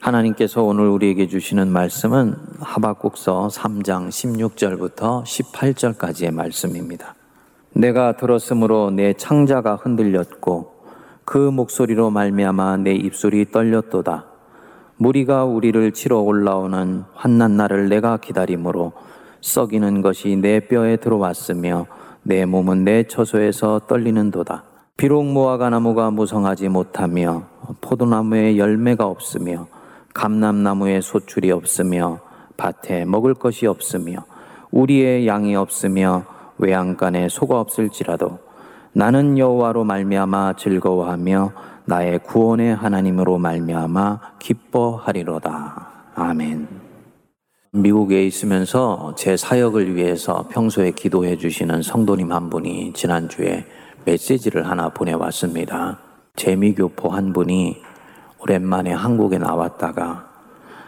하나님께서 오늘 우리에게 주시는 말씀은 하박국서 3장 16절부터 18절까지의 말씀입니다. 내가 들었으므로 내 창자가 흔들렸고 그 목소리로 말미암아 내 입술이 떨렸도다. 무리가 우리를 치러 올라오는 환난 날을 내가 기다림으로 썩이는 것이 내 뼈에 들어왔으며 내 몸은 내 처소에서 떨리는도다. 비록 무화과 나무가 무성하지 못하며 포도나무에 열매가 없으며 감람나무에 소출이 없으며 밭에 먹을 것이 없으며 우리의 양이 없으며 외양간에 소가 없을지라도 나는 여호와로 말미암아 즐거워하며 나의 구원의 하나님으로 말미암아 기뻐하리로다. 아멘. 미국에 있으면서 제 사역을 위해서 평소에 기도해 주시는 성도님 한 분이 지난주에 메시지를 하나 보내왔습니다. 재미교포 한 분이 오랜만에 한국에 나왔다가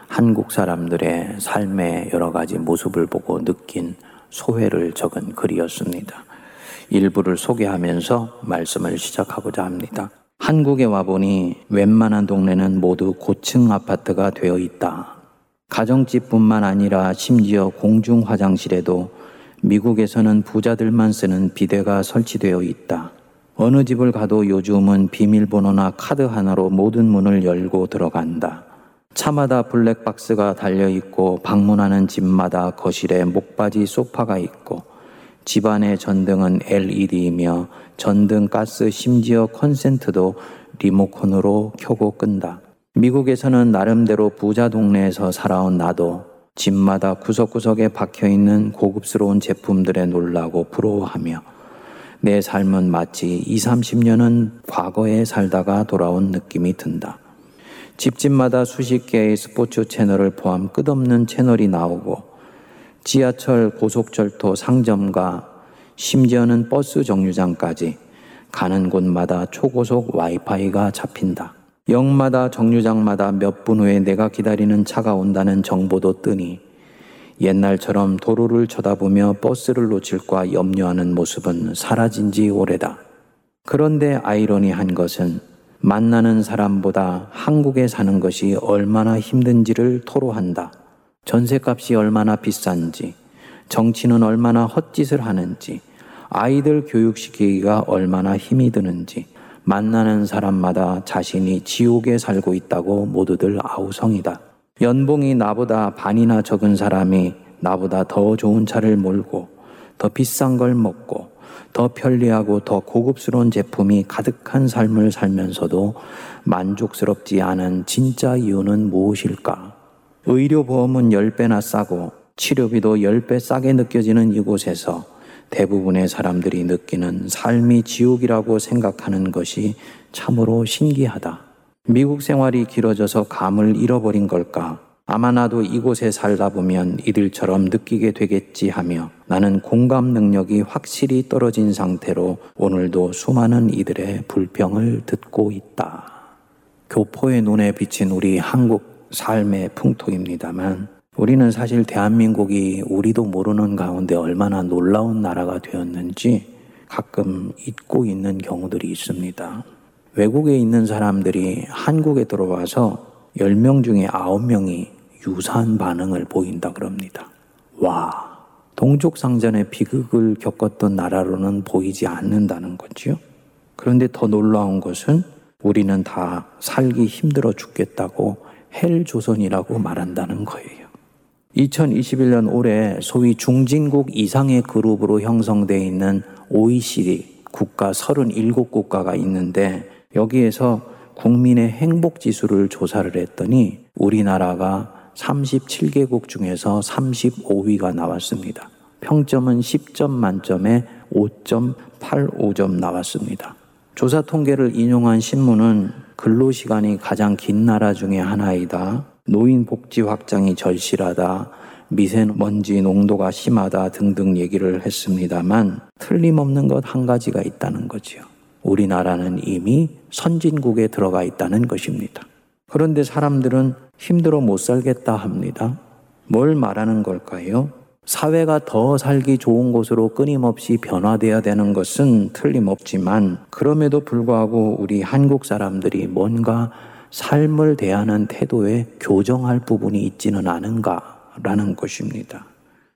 한국 사람들의 삶의 여러 가지 모습을 보고 느낀 소회를 적은 글이었습니다. 일부를 소개하면서 말씀을 시작하고자 합니다. 한국에 와보니 웬만한 동네는 모두 고층 아파트가 되어 있다. 가정집뿐만 아니라 심지어 공중 화장실에도 미국에서는 부자들만 쓰는 비데가 설치되어 있다. 어느 집을 가도 요즘은 비밀번호나 카드 하나로 모든 문을 열고 들어간다. 차마다 블랙박스가 달려 있고 방문하는 집마다 거실에 목바지 소파가 있고 집안의 전등은 LED이며 전등 가스 심지어 컨센트도 리모컨으로 켜고 끈다. 미국에서는 나름대로 부자 동네에서 살아온 나도 집마다 구석구석에 박혀 있는 고급스러운 제품들에 놀라고 부러워하며 내 삶은 마치 20, 30년은 과거에 살다가 돌아온 느낌이 든다. 집집마다 수십 개의 스포츠 채널을 포함 끝없는 채널이 나오고 지하철, 고속철도, 상점과 심지어는 버스 정류장까지 가는 곳마다 초고속 와이파이가 잡힌다. 역마다 정류장마다 몇 분 후에 내가 기다리는 차가 온다는 정보도 뜨니 옛날처럼 도로를 쳐다보며 버스를 놓칠까 염려하는 모습은 사라진 지 오래다. 그런데 아이러니한 것은 만나는 사람보다 한국에 사는 것이 얼마나 힘든지를 토로한다. 전세값이 얼마나 비싼지, 정치는 얼마나 헛짓을 하는지, 아이들 교육시키기가 얼마나 힘이 드는지, 만나는 사람마다 자신이 지옥에 살고 있다고 모두들 아우성이다. 연봉이 나보다 반이나 적은 사람이 나보다 더 좋은 차를 몰고 더 비싼 걸 먹고 더 편리하고 더 고급스러운 제품이 가득한 삶을 살면서도 만족스럽지 않은 진짜 이유는 무엇일까? 의료보험은 10배나 싸고 치료비도 10배 싸게 느껴지는 이곳에서 대부분의 사람들이 느끼는 삶이 지옥이라고 생각하는 것이 참으로 신기하다. 미국 생활이 길어져서 감을 잃어버린 걸까? 아마 나도 이곳에 살다 보면 이들처럼 느끼게 되겠지 하며 나는 공감 능력이 확실히 떨어진 상태로 오늘도 수많은 이들의 불평을 듣고 있다. 교포의 눈에 비친 우리 한국 삶의 풍토입니다만 우리는 사실 대한민국이 우리도 모르는 가운데 얼마나 놀라운 나라가 되었는지 가끔 잊고 있는 경우들이 있습니다. 외국에 있는 사람들이 한국에 들어와서 10명 중에 9명이 유사한 반응을 보인다 그럽니다. 와, 동족 상전의 비극을 겪었던 나라로는 보이지 않는다는 거지요. 그런데 더 놀라운 것은 우리는 다 살기 힘들어 죽겠다고 헬조선이라고 말한다는 거예요. 2021년 올해 소위 중진국 이상의 그룹으로 형성되어 있는 OECD 국가 37국가가 있는데 여기에서 국민의 행복 지수를 조사를 했더니 우리나라가 37개국 중에서 35위가 나왔습니다. 평점은 10점 만점에 5.85점 나왔습니다. 조사 통계를 인용한 신문은 근로시간이 가장 긴 나라 중에 하나이다. 노인 복지 확장이 절실하다. 미세먼지 농도가 심하다 등등 얘기를 했습니다만 틀림없는 것 한 가지가 있다는 거지요. 우리나라는 이미 선진국에 들어가 있다는 것입니다. 그런데 사람들은 힘들어 못 살겠다 합니다. 뭘 말하는 걸까요? 사회가 더 살기 좋은 곳으로 끊임없이 변화돼야 되는 것은 틀림없지만 그럼에도 불구하고 우리 한국 사람들이 뭔가 삶을 대하는 태도에 교정할 부분이 있지는 않은가라는 것입니다.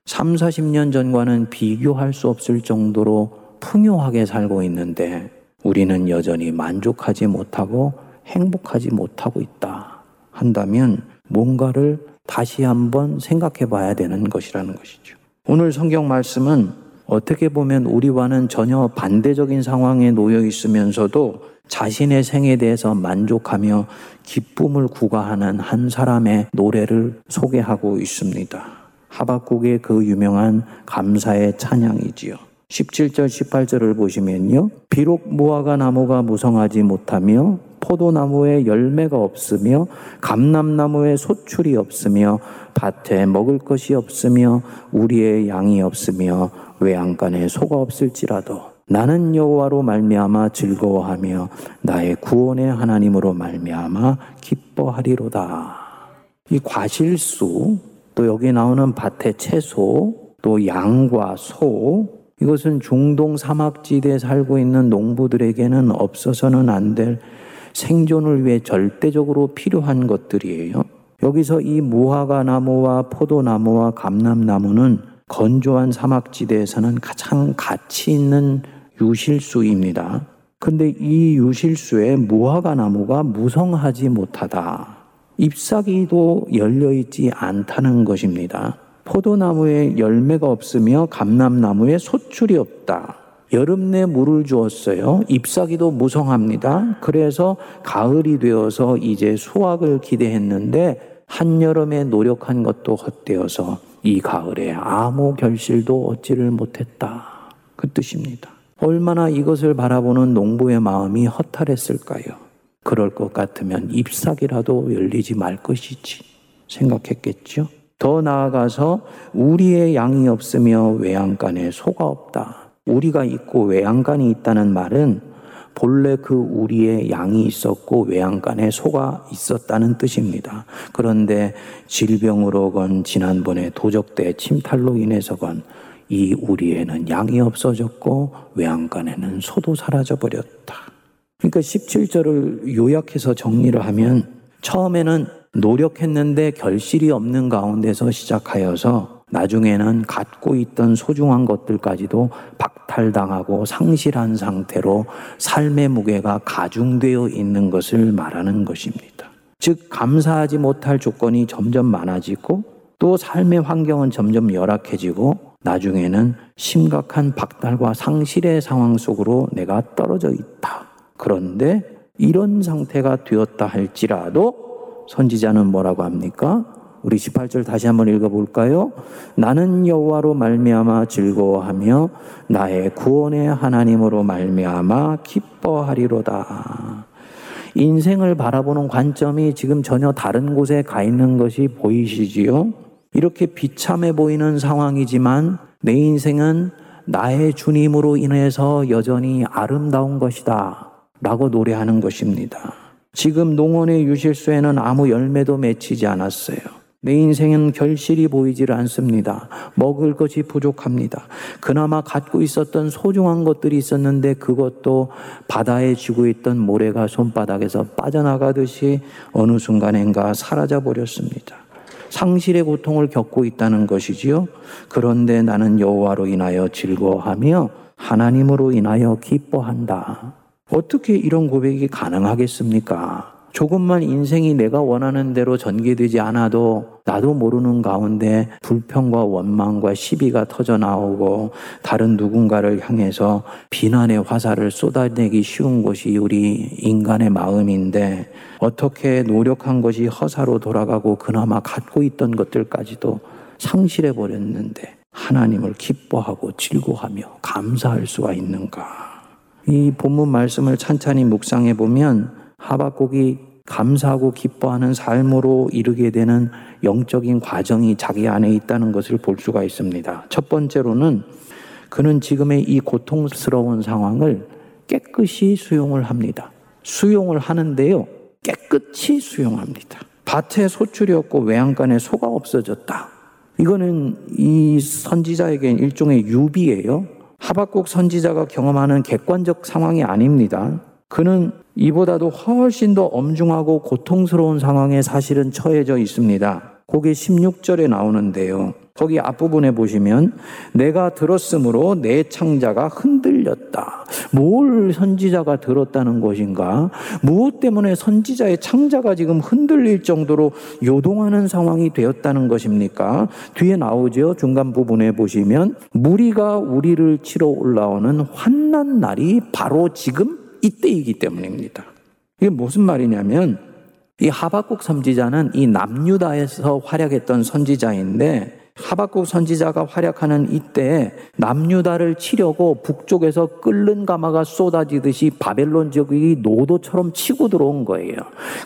3, 40년 전과는 비교할 수 없을 정도로 풍요하게 살고 있는데 우리는 여전히 만족하지 못하고 행복하지 못하고 있다 한다면 뭔가를 다시 한번 생각해 봐야 되는 것이라는 것이죠. 오늘 성경 말씀은 어떻게 보면 우리와는 전혀 반대적인 상황에 놓여 있으면서도 자신의 생에 대해서 만족하며 기쁨을 구가하는 한 사람의 노래를 소개하고 있습니다. 하박국의 그 유명한 감사의 찬양이지요. 17절, 18절을 보시면요. 비록 무화과 나무가 무성하지 못하며 포도나무에 열매가 없으며 감람나무에 소출이 없으며 밭에 먹을 것이 없으며 우리의 양이 없으며 외양간에 소가 없을지라도 나는 여호와로 말미암아 즐거워하며 나의 구원의 하나님으로 말미암아 기뻐하리로다. 이 과실수 또 여기 나오는 밭의 채소 또 양과 소 이것은 중동 사막지대에 살고 있는 농부들에게는 없어서는 안 될 생존을 위해 절대적으로 필요한 것들이에요. 여기서 이 무화과 나무와 포도나무와 감람나무는 건조한 사막지대에서는 가장 가치 있는 유실수입니다. 근데 이 유실수에 무화과 나무가 무성하지 못하다. 잎사귀도 열려있지 않다는 것입니다. 포도나무에 열매가 없으며 감람나무에 소출이 없다. 여름 내 물을 주었어요. 잎사귀도 무성합니다. 그래서 가을이 되어서 이제 수확을 기대했는데 한여름에 노력한 것도 헛되어서 이 가을에 아무 결실도 얻지를 못했다. 그 뜻입니다. 얼마나 이것을 바라보는 농부의 마음이 허탈했을까요? 그럴 것 같으면 잎사귀라도 열리지 말 것이지 생각했겠죠? 더 나아가서 우리의 양이 없으며 외양간에 소가 없다. 우리가 있고 외양간이 있다는 말은 본래 그 우리의 양이 있었고 외양간에 소가 있었다는 뜻입니다. 그런데 질병으로건 지난번에 도적대 침탈로 인해서건 이 우리에는 양이 없어졌고 외양간에는 소도 사라져 버렸다. 그러니까 17절을 요약해서 정리를 하면 처음에는 노력했는데 결실이 없는 가운데서 시작하여서 나중에는 갖고 있던 소중한 것들까지도 박탈당하고 상실한 상태로 삶의 무게가 가중되어 있는 것을 말하는 것입니다. 즉, 감사하지 못할 조건이 점점 많아지고 또 삶의 환경은 점점 열악해지고 나중에는 심각한 박탈과 상실의 상황 속으로 내가 떨어져 있다. 그런데 이런 상태가 되었다 할지라도 선지자는 뭐라고 합니까? 우리 18절 다시 한번 읽어 볼까요? 나는 여호와로 말미암아 즐거워하며 나의 구원의 하나님으로 말미암아 기뻐하리로다. 인생을 바라보는 관점이 지금 전혀 다른 곳에 가 있는 것이 보이시지요? 이렇게 비참해 보이는 상황이지만 내 인생은 나의 주님으로 인해서 여전히 아름다운 것이다. 라고 노래하는 것입니다. 지금 농원의 유실수에는 아무 열매도 맺히지 않았어요. 내 인생은 결실이 보이질 않습니다. 먹을 것이 부족합니다. 그나마 갖고 있었던 소중한 것들이 있었는데 그것도 바다에 쥐고 있던 모래가 손바닥에서 빠져나가듯이 어느 순간엔가 사라져 버렸습니다. 상실의 고통을 겪고 있다는 것이지요. 그런데 나는 여호와로 인하여 즐거워하며 하나님으로 인하여 기뻐한다. 어떻게 이런 고백이 가능하겠습니까? 조금만 인생이 내가 원하는 대로 전개되지 않아도 나도 모르는 가운데 불평과 원망과 시비가 터져 나오고 다른 누군가를 향해서 비난의 화살을 쏟아내기 쉬운 것이 우리 인간의 마음인데 어떻게 노력한 것이 허사로 돌아가고 그나마 갖고 있던 것들까지도 상실해 버렸는데 하나님을 기뻐하고 즐거워하며 감사할 수가 있는가? 이 본문 말씀을 찬찬히 묵상해 보면 하박국이 감사하고 기뻐하는 삶으로 이르게 되는 영적인 과정이 자기 안에 있다는 것을 볼 수가 있습니다. 첫 번째로는 그는 지금의 이 고통스러운 상황을 깨끗이 수용을 합니다. 수용을 하는데요. 깨끗이 수용합니다. 밭에 소출이 없고 외양간에 소가 없어졌다. 이거는 이 선지자에겐 일종의 유비예요. 하박국 선지자가 경험하는 객관적 상황이 아닙니다. 그는 이보다도 훨씬 더 엄중하고 고통스러운 상황에 사실은 처해져 있습니다. 그게 16절에 나오는데요. 거기 앞부분에 보시면 내가 들었으므로 내 창자가 흔들렸다. 뭘 선지자가 들었다는 것인가? 무엇 때문에 선지자의 창자가 지금 흔들릴 정도로 요동하는 상황이 되었다는 것입니까? 뒤에 나오죠. 중간 부분에 보시면 무리가 우리를 치러 올라오는 환난 날이 바로 지금 이때이기 때문입니다. 이게 무슨 말이냐면 이 하박국 선지자는 이 남유다에서 활약했던 선지자인데 하박국 선지자가 활약하는 이때 남유다를 치려고 북쪽에서 끓는 가마가 쏟아지듯이 바벨론 지역이 노도처럼 치고 들어온 거예요.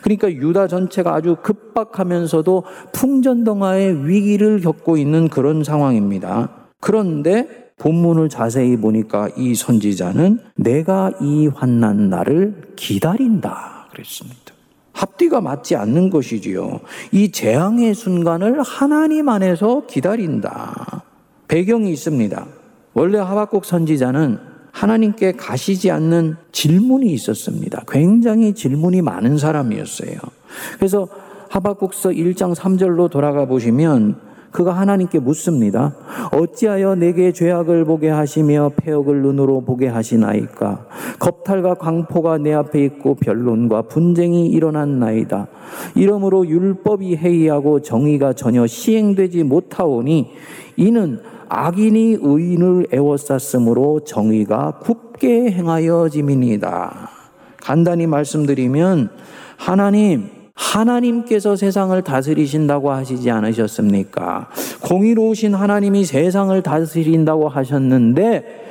그러니까 유다 전체가 아주 급박하면서도 풍전등화의 위기를 겪고 있는 그런 상황입니다. 그런데 본문을 자세히 보니까 이 선지자는 내가 이 환난 날을 기다린다 그랬습니다. 합디가 맞지 않는 것이지요. 이 재앙의 순간을 하나님 안에서 기다린다. 배경이 있습니다. 원래 하박국 선지자는 하나님께 가시지 않는 질문이 있었습니다. 굉장히 질문이 많은 사람이었어요. 그래서 하박국서 1장 3절로 돌아가 보시면 그가 하나님께 묻습니다. 어찌하여 내게 죄악을 보게 하시며 폐역을 눈으로 보게 하시나이까? 겁탈과 광포가 내 앞에 있고 변론과 분쟁이 일어났나이다. 이러므로 율법이 해이하고 정의가 전혀 시행되지 못하오니 이는 악인이 의인을 애워쌌으므로 정의가 굳게 행하여 짐이니다. 간단히 말씀드리면 하나님 하나님께서 세상을 다스리신다고 하시지 않으셨습니까? 공의로우신 하나님이 세상을 다스린다고 하셨는데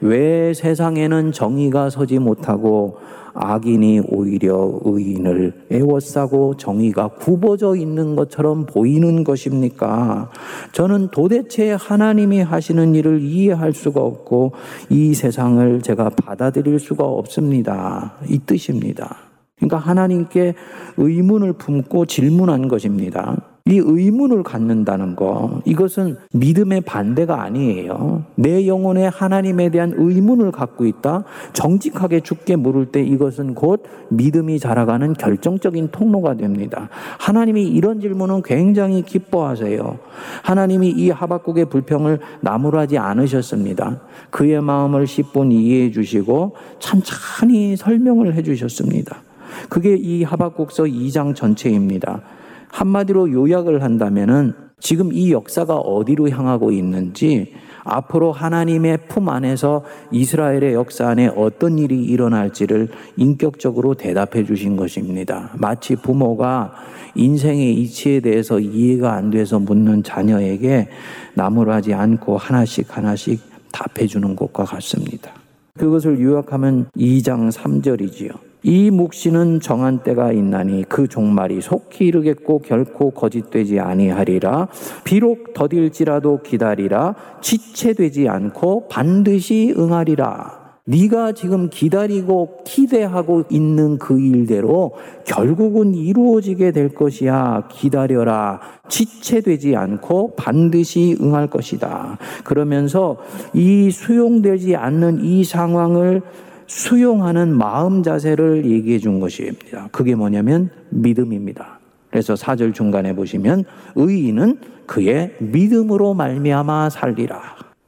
왜 세상에는 정의가 서지 못하고 악인이 오히려 의인을 애워싸고 정의가 굽어져 있는 것처럼 보이는 것입니까? 저는 도대체 하나님이 하시는 일을 이해할 수가 없고 이 세상을 제가 받아들일 수가 없습니다. 이 뜻입니다. 그러니까 하나님께 의문을 품고 질문한 것입니다. 이 의문을 갖는다는 거, 이것은 믿음의 반대가 아니에요. 내 영혼에 하나님에 대한 의문을 갖고 있다. 정직하게 죽게 물을 때 이것은 곧 믿음이 자라가는 결정적인 통로가 됩니다. 하나님이 이런 질문은 굉장히 기뻐하세요. 하나님이 이 하박국의 불평을 나무라지 않으셨습니다. 그의 마음을 10분 이해해 주시고 천천히 설명을 해 주셨습니다. 그게 이 하박국서 2장 전체입니다. 한마디로 요약을 한다면은 지금 이 역사가 어디로 향하고 있는지 앞으로 하나님의 품 안에서 이스라엘의 역사 안에 어떤 일이 일어날지를 인격적으로 대답해 주신 것입니다. 마치 부모가 인생의 이치에 대해서 이해가 안 돼서 묻는 자녀에게 나무라지 않고 하나씩 하나씩 답해 주는 것과 같습니다. 그것을 요약하면 2장 3절이지요. 이 묵시는 정한 때가 있나니 그 종말이 속히 이르겠고 결코 거짓되지 아니하리라 비록 더딜지라도 기다리라 지체되지 않고 반드시 응하리라 네가 지금 기다리고 기대하고 있는 그 일대로 결국은 이루어지게 될 것이야. 기다려라. 지체되지 않고 반드시 응할 것이다. 그러면서 이 수용되지 않는 이 상황을 수용하는 마음 자세를 얘기해 준 것입니다. 그게 뭐냐면 믿음입니다. 그래서 사절 중간에 보시면 의인은 그의 믿음으로 말미암아 살리라.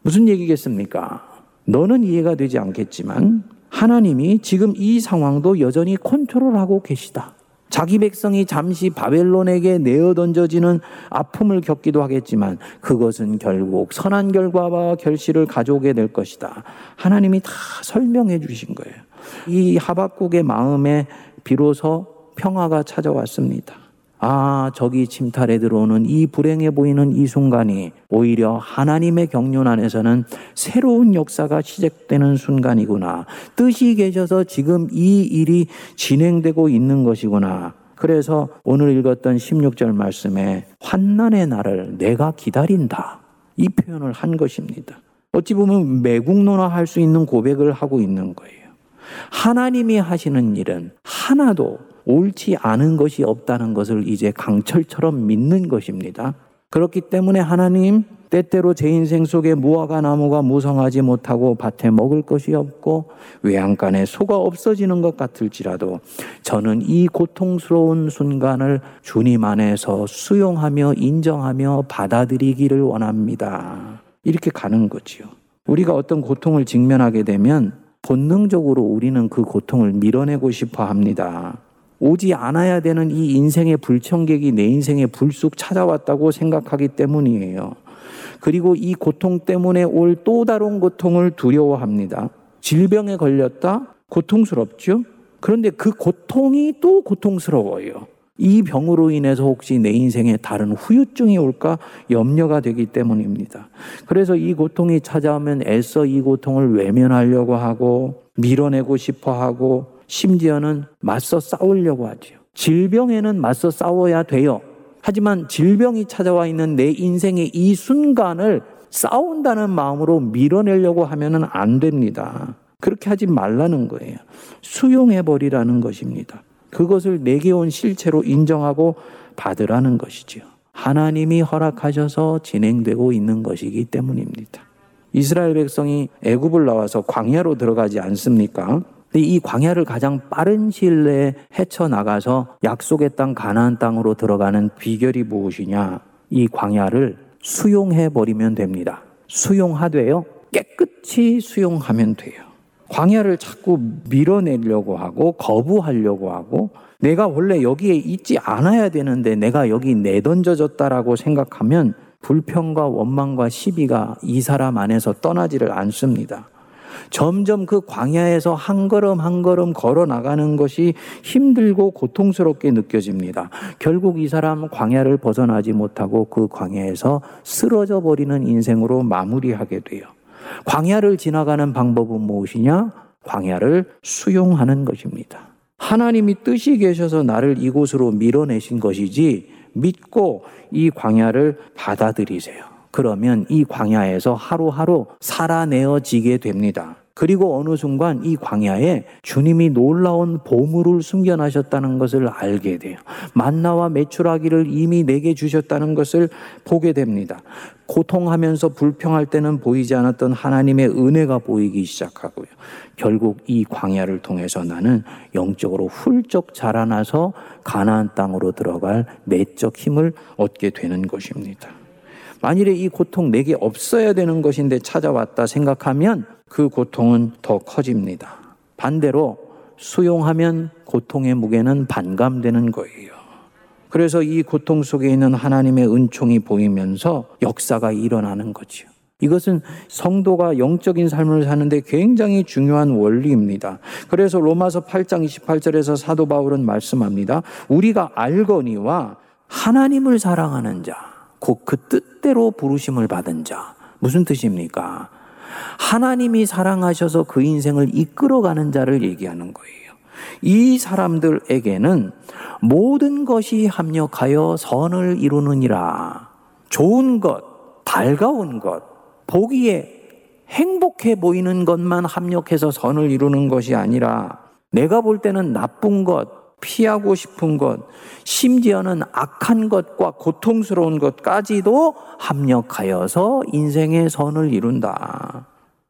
무슨 얘기겠습니까? 너는 이해가 되지 않겠지만 하나님이 지금 이 상황도 여전히 컨트롤하고 계시다. 자기 백성이 잠시 바벨론에게 내어 던져지는 아픔을 겪기도 하겠지만 그것은 결국 선한 결과와 결실을 가져오게 될 것이다. 하나님이 다 설명해 주신 거예요. 이 하박국의 마음에 비로소 평화가 찾아왔습니다. 아, 저기 침탈에 들어오는 이 불행해 보이는 이 순간이 오히려 하나님의 경륜 안에서는 새로운 역사가 시작되는 순간이구나. 뜻이 계셔서 지금 이 일이 진행되고 있는 것이구나. 그래서 오늘 읽었던 16절 말씀에 환난의 날을 내가 기다린다. 이 표현을 한 것입니다. 어찌 보면 매국노나 수 있는 고백을 하고 있는 거예요. 하나님이 하시는 일은 하나도 옳지 않은 것이 없다는 것을 이제 강철처럼 믿는 것입니다. 그렇기 때문에 하나님 때때로 제 인생 속에 무화과 나무가 무성하지 못하고 밭에 먹을 것이 없고 외양간에 소가 없어지는 것 같을지라도 저는 이 고통스러운 순간을 주님 안에서 수용하며 인정하며 받아들이기를 원합니다. 이렇게 가는 거지요. 우리가 어떤 고통을 직면하게 되면 본능적으로 우리는 그 고통을 밀어내고 싶어 합니다. 오지 않아야 되는 이 인생의 불청객이 내 인생에 불쑥 찾아왔다고 생각하기 때문이에요. 그리고 이 고통 때문에 올 또 다른 고통을 두려워합니다. 질병에 걸렸다? 고통스럽죠? 그런데 그 고통이 또 고통스러워요. 이 병으로 인해서 혹시 내 인생에 다른 후유증이 올까 염려가 되기 때문입니다. 그래서 이 고통이 찾아오면 애써 이 고통을 외면하려고 하고 밀어내고 싶어 하고 심지어는 맞서 싸우려고 하지요. 질병에는 맞서 싸워야 돼요. 하지만 질병이 찾아와 있는 내 인생의 이 순간을 싸운다는 마음으로 밀어내려고 하면은 안 됩니다. 그렇게 하지 말라는 거예요. 수용해 버리라는 것입니다. 그것을 내게 온 실체로 인정하고 받으라는 것이지요. 하나님이 허락하셔서 진행되고 있는 것이기 때문입니다. 이스라엘 백성이 애굽을 나와서 광야로 들어가지 않습니까? 이 광야를 가장 빠른 시일 내에 헤쳐나가서 약속의 땅 가나안 땅으로 들어가는 비결이 무엇이냐? 이 광야를 수용해 버리면 됩니다. 수용하되요. 깨끗이 수용하면 돼요. 광야를 자꾸 밀어내려고 하고 거부하려고 하고 내가 원래 여기에 있지 않아야 되는데 내가 여기 내던져졌다라고 생각하면 불평과 원망과 시비가 이 사람 안에서 떠나지를 않습니다. 점점 그 광야에서 한 걸음 한 걸음 걸어 나가는 것이 힘들고 고통스럽게 느껴집니다. 결국 이 사람 광야를 벗어나지 못하고 그 광야에서 쓰러져 버리는 인생으로 마무리하게 돼요. 광야를 지나가는 방법은 무엇이냐? 광야를 수용하는 것입니다. 하나님이 뜻이 계셔서 나를 이곳으로 밀어내신 것이지 믿고 이 광야를 받아들이세요. 그러면 이 광야에서 하루하루 살아내어지게 됩니다. 그리고 어느 순간 이 광야에 주님이 놀라운 보물을 숨겨나셨다는 것을 알게 돼요. 만나와 메추라기를 이미 내게 주셨다는 것을 보게 됩니다. 고통하면서 불평할 때는 보이지 않았던 하나님의 은혜가 보이기 시작하고요. 결국 이 광야를 통해서 나는 영적으로 훌쩍 자라나서 가나안 땅으로 들어갈 내적 힘을 얻게 되는 것입니다. 만일에 이 고통 내게 없어야 되는 것인데 찾아왔다 생각하면 그 고통은 더 커집니다. 반대로 수용하면 고통의 무게는 반감되는 거예요. 그래서 이 고통 속에 있는 하나님의 은총이 보이면서 역사가 일어나는 거죠. 이것은 성도가 영적인 삶을 사는데 굉장히 중요한 원리입니다. 그래서 로마서 8장 28절에서 사도 바울은 말씀합니다. 우리가 알거니와 하나님을 사랑하는 자, 곧 그 뜻대로 부르심을 받은 자. 무슨 뜻입니까? 하나님이 사랑하셔서 그 인생을 이끌어가는 자를 얘기하는 거예요. 이 사람들에게는 모든 것이 합력하여 선을 이루느니라. 좋은 것, 달가운 것, 보기에 행복해 보이는 것만 합력해서 선을 이루는 것이 아니라 내가 볼 때는 나쁜 것, 피하고 싶은 것, 심지어는 악한 것과 고통스러운 것까지도 합력하여서 인생의 선을 이룬다.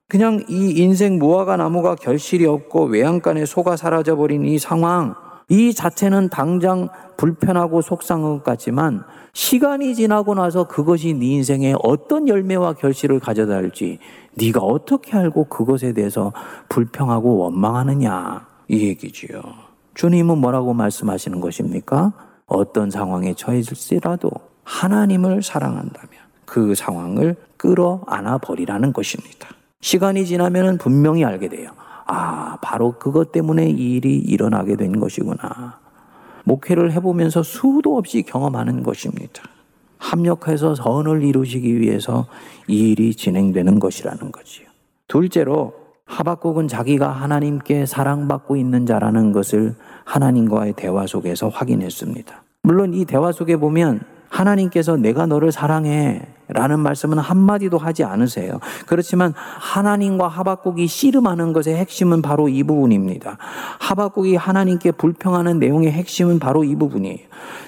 그냥 이 인생 무화과 나무가 결실이 없고 외양간에 소가 사라져버린 이 상황, 이 자체는 당장 불편하고 속상한 것 같지만 시간이 지나고 나서 그것이 네 인생에 어떤 열매와 결실을 가져다 줄지 네가 어떻게 알고 그것에 대해서 불평하고 원망하느냐 이 얘기지요. 주님은 뭐라고 말씀하시는 것입니까? 어떤 상황에 처해질지라도 하나님을 사랑한다면 그 상황을 끌어 안아 버리라는 것입니다. 시간이 지나면 분명히 알게 돼요. 아, 바로 그것 때문에 이 일이 일어나게 된 것이구나. 목회를 해보면서 수도 없이 경험하는 것입니다. 합력해서 선을 이루시기 위해서 이 일이 진행되는 것이라는 거지요. 둘째로 하박국은 자기가 하나님께 사랑받고 있는 자라는 것을 하나님과의 대화 속에서 확인했습니다. 물론 이 대화 속에 보면 하나님께서 내가 너를 사랑해 라는 말씀은 한마디도 하지 않으세요. 그렇지만 하나님과 하박국이 씨름하는 것의 핵심은 바로 이 부분입니다. 하박국이 하나님께 불평하는 내용의 핵심은 바로 이 부분이에요.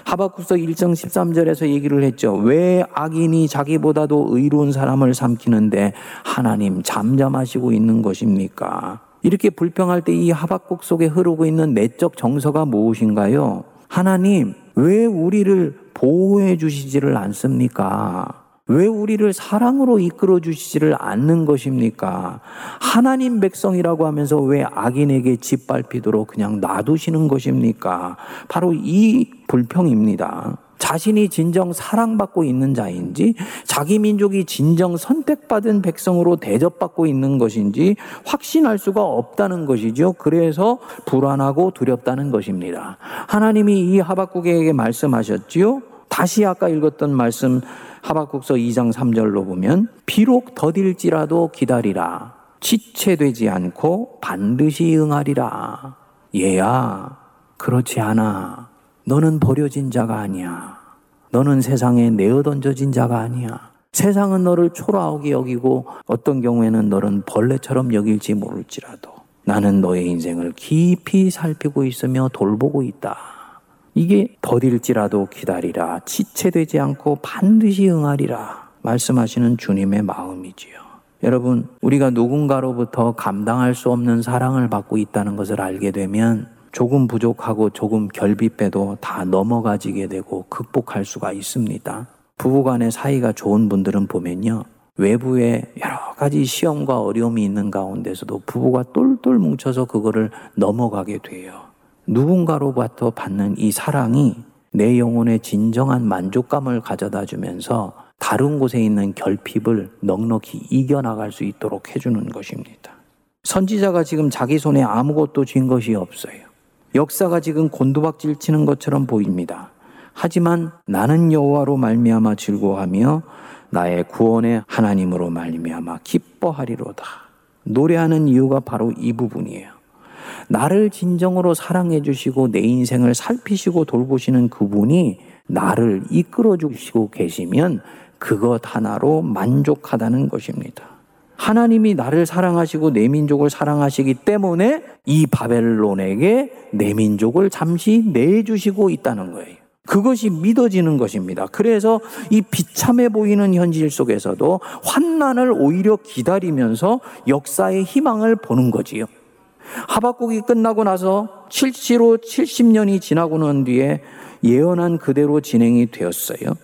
하박국서 1장 13절에서 얘기를 했죠. 왜 악인이 자기보다도 의로운 사람을 삼키는데 하나님 잠잠하시고 있는 것입니까? 이렇게 불평할 때 이 하박국 속에 흐르고 있는 내적 정서가 무엇인가요? 하나님, 왜 우리를 보호해 주시지를 않습니까? 왜 우리를 사랑으로 이끌어 주시지를 않는 것입니까? 하나님 백성이라고 하면서 왜 악인에게 짓밟히도록 그냥 놔두시는 것입니까? 바로 이 불평입니다. 자신이 진정 사랑받고 있는 자인지 자기 민족이 진정 선택받은 백성으로 대접받고 있는 것인지 확신할 수가 없다는 것이죠. 그래서 불안하고 두렵다는 것입니다. 하나님이 이 하박국에게 말씀하셨지요. 다시 아까 읽었던 말씀 하박국서 2장 3절로 보면 비록 더딜지라도 기다리라. 지체되지 않고 반드시 응하리라. 얘야, 그렇지 않아. 너는 버려진 자가 아니야. 너는 세상에 내어 던져진 자가 아니야. 세상은 너를 초라하게 여기고 어떤 경우에는 너는 벌레처럼 여길지 모를지라도 나는 너의 인생을 깊이 살피고 있으며 돌보고 있다. 이게 더딜지라도 기다리라. 지체되지 않고 반드시 응하리라. 말씀하시는 주님의 마음이지요. 여러분, 우리가 누군가로부터 감당할 수 없는 사랑을 받고 있다는 것을 알게 되면 조금 부족하고 조금 결핍해도 다 넘어가지게 되고 극복할 수가 있습니다. 부부간의 사이가 좋은 분들은 보면요. 외부에 여러 가지 시험과 어려움이 있는 가운데서도 부부가 똘똘 뭉쳐서 그거를 넘어가게 돼요. 누군가로부터 받는 이 사랑이 내 영혼의 진정한 만족감을 가져다 주면서 다른 곳에 있는 결핍을 넉넉히 이겨나갈 수 있도록 해주는 것입니다. 선지자가 지금 자기 손에 아무것도 쥔 것이 없어요. 역사가 지금 곤두박질 치는 것처럼 보입니다. 하지만 나는 여호와로 말미암아 즐거워하며 나의 구원의 하나님으로 말미암아 기뻐하리로다. 노래하는 이유가 바로 이 부분이에요. 나를 진정으로 사랑해 주시고 내 인생을 살피시고 돌보시는 그분이 나를 이끌어 주시고 계시면 그것 하나로 만족하다는 것입니다. 하나님이 나를 사랑하시고 내 민족을 사랑하시기 때문에 이 바벨론에게 내 민족을 잠시 내주시고 있다는 거예요. 그것이 믿어지는 것입니다. 그래서 이 비참해 보이는 현실 속에서도 환난을 오히려 기다리면서 역사의 희망을 보는 거지요. 하박국이 끝나고 나서 실시로 70년이 지나고 난 뒤에 예언한 그대로 진행이 되었어요.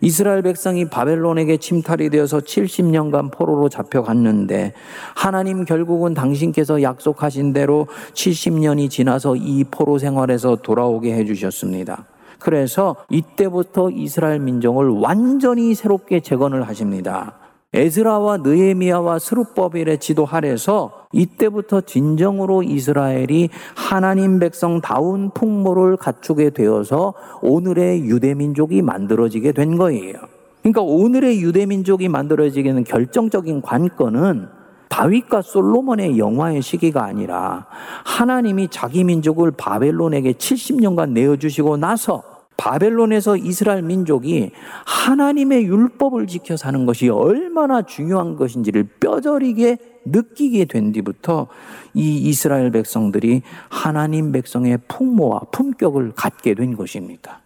이스라엘 백성이 바벨론에게 침탈이 되어서 70년간 포로로 잡혀갔는데 하나님 결국은 당신께서 약속하신 대로 70년이 지나서 이 포로 생활에서 돌아오게 해주셨습니다. 그래서 이때부터 이스라엘 민족을 완전히 새롭게 재건을 하십니다. 에스라와 느헤미야와 스룹버벨의 지도 아래서 이때부터 진정으로 이스라엘이 하나님 백성다운 풍모를 갖추게 되어서 오늘의 유대 민족이 만들어지게 된 거예요. 그러니까 오늘의 유대 민족이 만들어지게 는 결정적인 관건은 다윗과 솔로몬의 영화의 시기가 아니라 하나님이 자기 민족을 바벨론에게 70년간 내어주시고 나서 바벨론에서 이스라엘 민족이 하나님의 율법을 지켜 사는 것이 얼마나 중요한 것인지를 뼈저리게 느끼게 된 뒤부터 이 이스라엘 백성들이 하나님 백성의 풍모와 품격을 갖게 된 것입니다.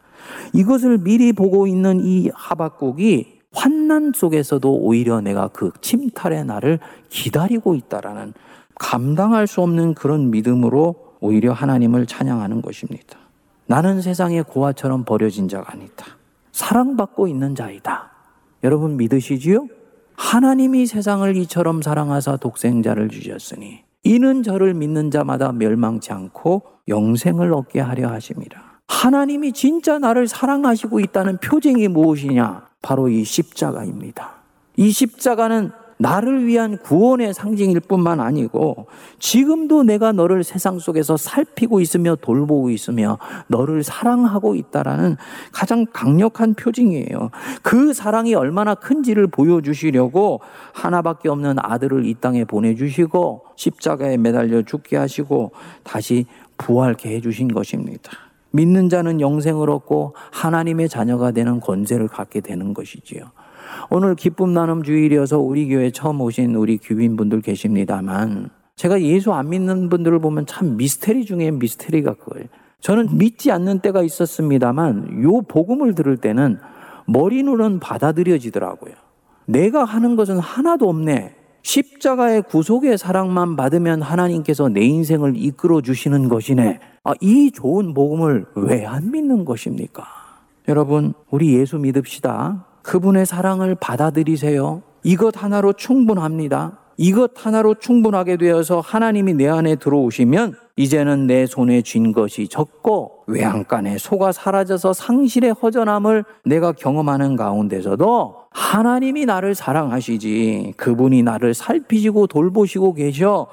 이것을 미리 보고 있는 이 하박국이 환난 속에서도 오히려 내가 그 침탈의 날을 기다리고 있다라는 감당할 수 없는 그런 믿음으로 오히려 하나님을 찬양하는 것입니다. 나는 세상의 고아처럼 버려진 자가 아니다. 사랑받고 있는 자이다. 여러분 믿으시지요? 하나님이 세상을 이처럼 사랑하사 독생자를 주셨으니 이는 저를 믿는 자마다 멸망치 않고 영생을 얻게 하려 하심이라. 하나님이 진짜 나를 사랑하시고 있다는 표징이 무엇이냐? 바로 이 십자가입니다. 이 십자가는 나를 위한 구원의 상징일 뿐만 아니고 지금도 내가 너를 세상 속에서 살피고 있으며 돌보고 있으며 너를 사랑하고 있다라는 가장 강력한 표징이에요. 그 사랑이 얼마나 큰지를 보여주시려고 하나밖에 없는 아들을 이 땅에 보내주시고 십자가에 매달려 죽게 하시고 다시 부활케 해주신 것입니다. 믿는 자는 영생을 얻고 하나님의 자녀가 되는 권세를 갖게 되는 것이지요. 오늘 기쁨 나눔 주일이어서 우리 교회 처음 오신 우리 귀빈분들 계십니다만 제가 예수 안 믿는 분들을 보면 참 미스테리 중에 미스테리가 그거예요. 저는 믿지 않는 때가 있었습니다만 요 복음을 들을 때는 머리로는 받아들여지더라고요. 내가 하는 것은 하나도 없네. 십자가의 구속의 사랑만 받으면 하나님께서 내 인생을 이끌어 주시는 것이네. 아, 이 좋은 복음을 왜 안 믿는 것입니까? 여러분, 우리 예수 믿읍시다. 그분의 사랑을 받아들이세요. 이것 하나로 충분합니다. 이것 하나로 충분하게 되어서 하나님이 내 안에 들어오시면 이제는 내 손에 쥔 것이 적고 외양간에 소가 사라져서 상실의 허전함을 내가 경험하는 가운데서도 하나님이 나를 사랑하시지 그분이 나를 살피시고 돌보시고 계셔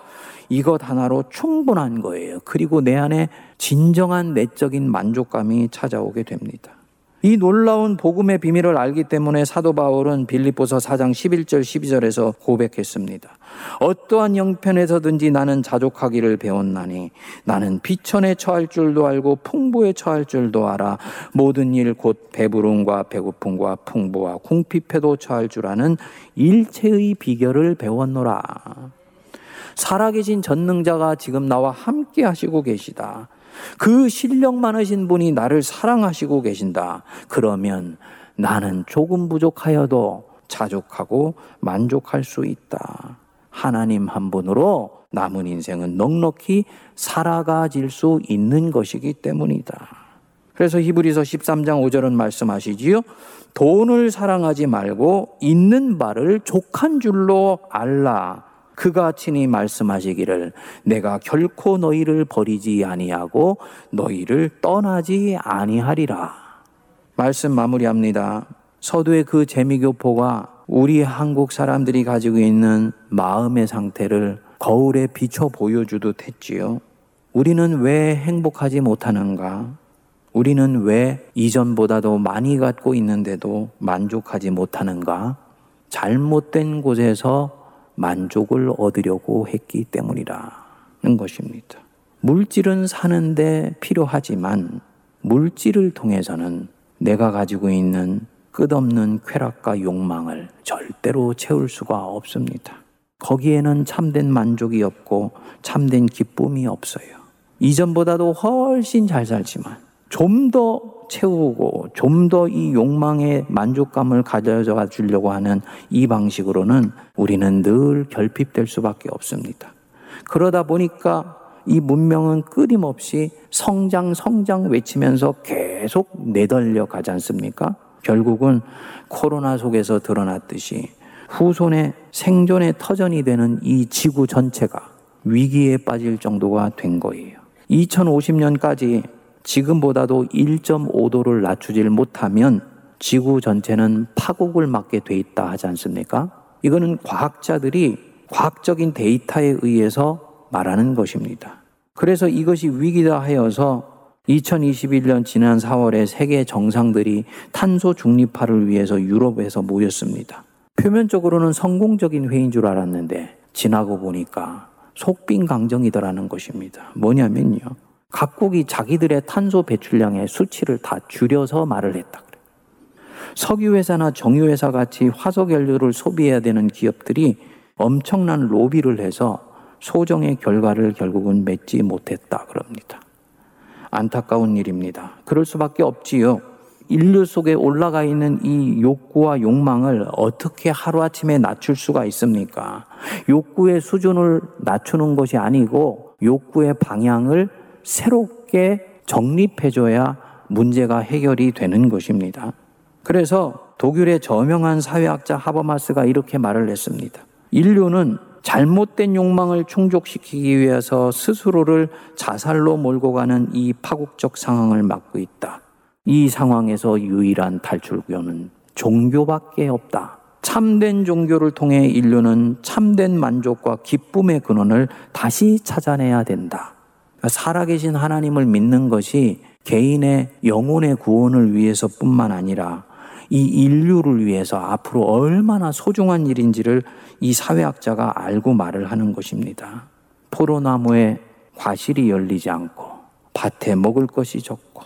이것 하나로 충분한 거예요. 그리고 내 안에 진정한 내적인 만족감이 찾아오게 됩니다. 이 놀라운 복음의 비밀을 알기 때문에 사도 바울은 빌립보서 4장 11절 12절에서 고백했습니다. 어떠한 형편에서든지 나는 자족하기를 배웠나니 나는 비천에 처할 줄도 알고 풍부에 처할 줄도 알아 모든 일 곧 배부름과 배고픔과 풍부와 궁핍에도 처할 줄 아는 일체의 비결을 배웠노라. 살아계신 전능자가 지금 나와 함께 하시고 계시다. 그 실력 많으신 분이 나를 사랑하시고 계신다. 그러면 나는 조금 부족하여도 자족하고 만족할 수 있다. 하나님 한 분으로 남은 인생은 넉넉히 살아가질 수 있는 것이기 때문이다. 그래서 히브리서 13장 5절은 말씀하시지요. 돈을 사랑하지 말고 있는 바를 족한 줄로 알라. 그가 친히 말씀하시기를 내가 결코 너희를 버리지 아니하고 너희를 떠나지 아니하리라. 말씀 마무리합니다. 서두의 그 재미교포가 우리 한국 사람들이 가지고 있는 마음의 상태를 거울에 비춰 보여주듯 했지요. 우리는 왜 행복하지 못하는가? 우리는 왜 이전보다도 많이 갖고 있는데도 만족하지 못하는가? 잘못된 곳에서 만족을 얻으려고 했기 때문이라는 것입니다. 물질은 사는데 필요하지만 물질을 통해서는 내가 가지고 있는 끝없는 쾌락과 욕망을 절대로 채울 수가 없습니다. 거기에는 참된 만족이 없고 참된 기쁨이 없어요. 이전보다도 훨씬 잘 살지만 좀더 채우고 좀 더 이 욕망의 만족감을 가져가 주려고 하는 이 방식으로는 우리는 늘 결핍될 수밖에 없습니다. 그러다 보니까 이 문명은 끊임없이 성장, 성장 외치면서 계속 내달려 가지 않습니까? 결국은 코로나 속에서 드러났듯이 후손의 생존의 터전이 되는 이 지구 전체가 위기에 빠질 정도가 된 거예요. 2050년까지 지금보다도 1.5도를 낮추질 못하면 지구 전체는 파국을 맞게 돼 있다 하지 않습니까? 이거는 과학자들이 과학적인 데이터에 의해서 말하는 것입니다. 그래서 이것이 위기다 하여서 2021년 지난 4월에 세계 정상들이 탄소 중립화를 위해서 유럽에서 모였습니다. 표면적으로는 성공적인 회의인 줄 알았는데 지나고 보니까 속빈 강정이더라는 것입니다. 뭐냐면요. 각국이 자기들의 탄소 배출량의 수치를 다 줄여서 말을 했다. 석유회사나 정유회사 같이 화석연료를 소비해야 되는 기업들이 엄청난 로비를 해서 소정의 결과를 결국은 맺지 못했다 그럽니다. 안타까운 일입니다. 그럴 수밖에 없지요. 인류 속에 올라가 있는 이 욕구와 욕망을 어떻게 하루아침에 낮출 수가 있습니까? 욕구의 수준을 낮추는 것이 아니고 욕구의 방향을 새롭게 정립해줘야 문제가 해결이 되는 것입니다. 그래서 독일의 저명한 사회학자 하버마스가 이렇게 말을 했습니다. 인류는 잘못된 욕망을 충족시키기 위해서 스스로를 자살로 몰고 가는 이 파국적 상황을 막고 있다. 이 상황에서 유일한 탈출구는 종교밖에 없다. 참된 종교를 통해 인류는 참된 만족과 기쁨의 근원을 다시 찾아내야 된다. 살아계신 하나님을 믿는 것이 개인의 영혼의 구원을 위해서뿐만 아니라 이 인류를 위해서 앞으로 얼마나 소중한 일인지를 이 사회학자가 알고 말을 하는 것입니다. 포로나무에 과실이 열리지 않고 밭에 먹을 것이 적고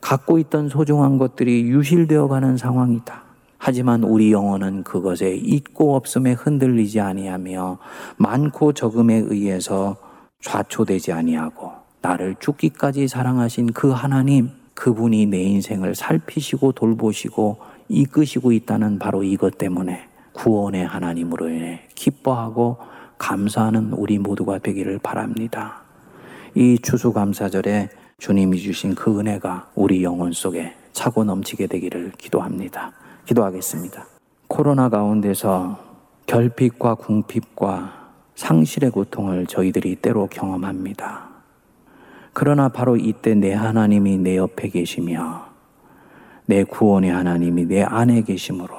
갖고 있던 소중한 것들이 유실되어 가는 상황이다. 하지만 우리 영혼은 그것에 있고 없음에 흔들리지 아니하며 많고 적음에 의해서 좌초되지 아니하고 나를 죽기까지 사랑하신 그 하나님 그분이 내 인생을 살피시고 돌보시고 이끄시고 있다는 바로 이것 때문에 구원의 하나님으로 인해 기뻐하고 감사하는 우리 모두가 되기를 바랍니다. 이 추수감사절에 주님이 주신 그 은혜가 우리 영혼 속에 차고 넘치게 되기를 기도합니다. 기도하겠습니다. 코로나 가운데서 결핍과 궁핍과 상실의 고통을 저희들이 때로 경험합니다. 그러나 바로 이때 내 하나님이 내 옆에 계시며 내 구원의 하나님이 내 안에 계심으로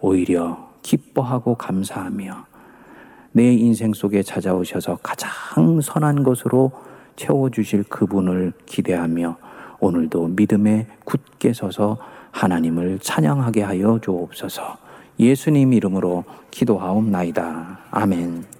오히려 기뻐하고 감사하며 내 인생 속에 찾아오셔서 가장 선한 것으로 채워주실 그분을 기대하며 오늘도 믿음에 굳게 서서 하나님을 찬양하게 하여 주옵소서 예수님 이름으로 기도하옵나이다. 아멘.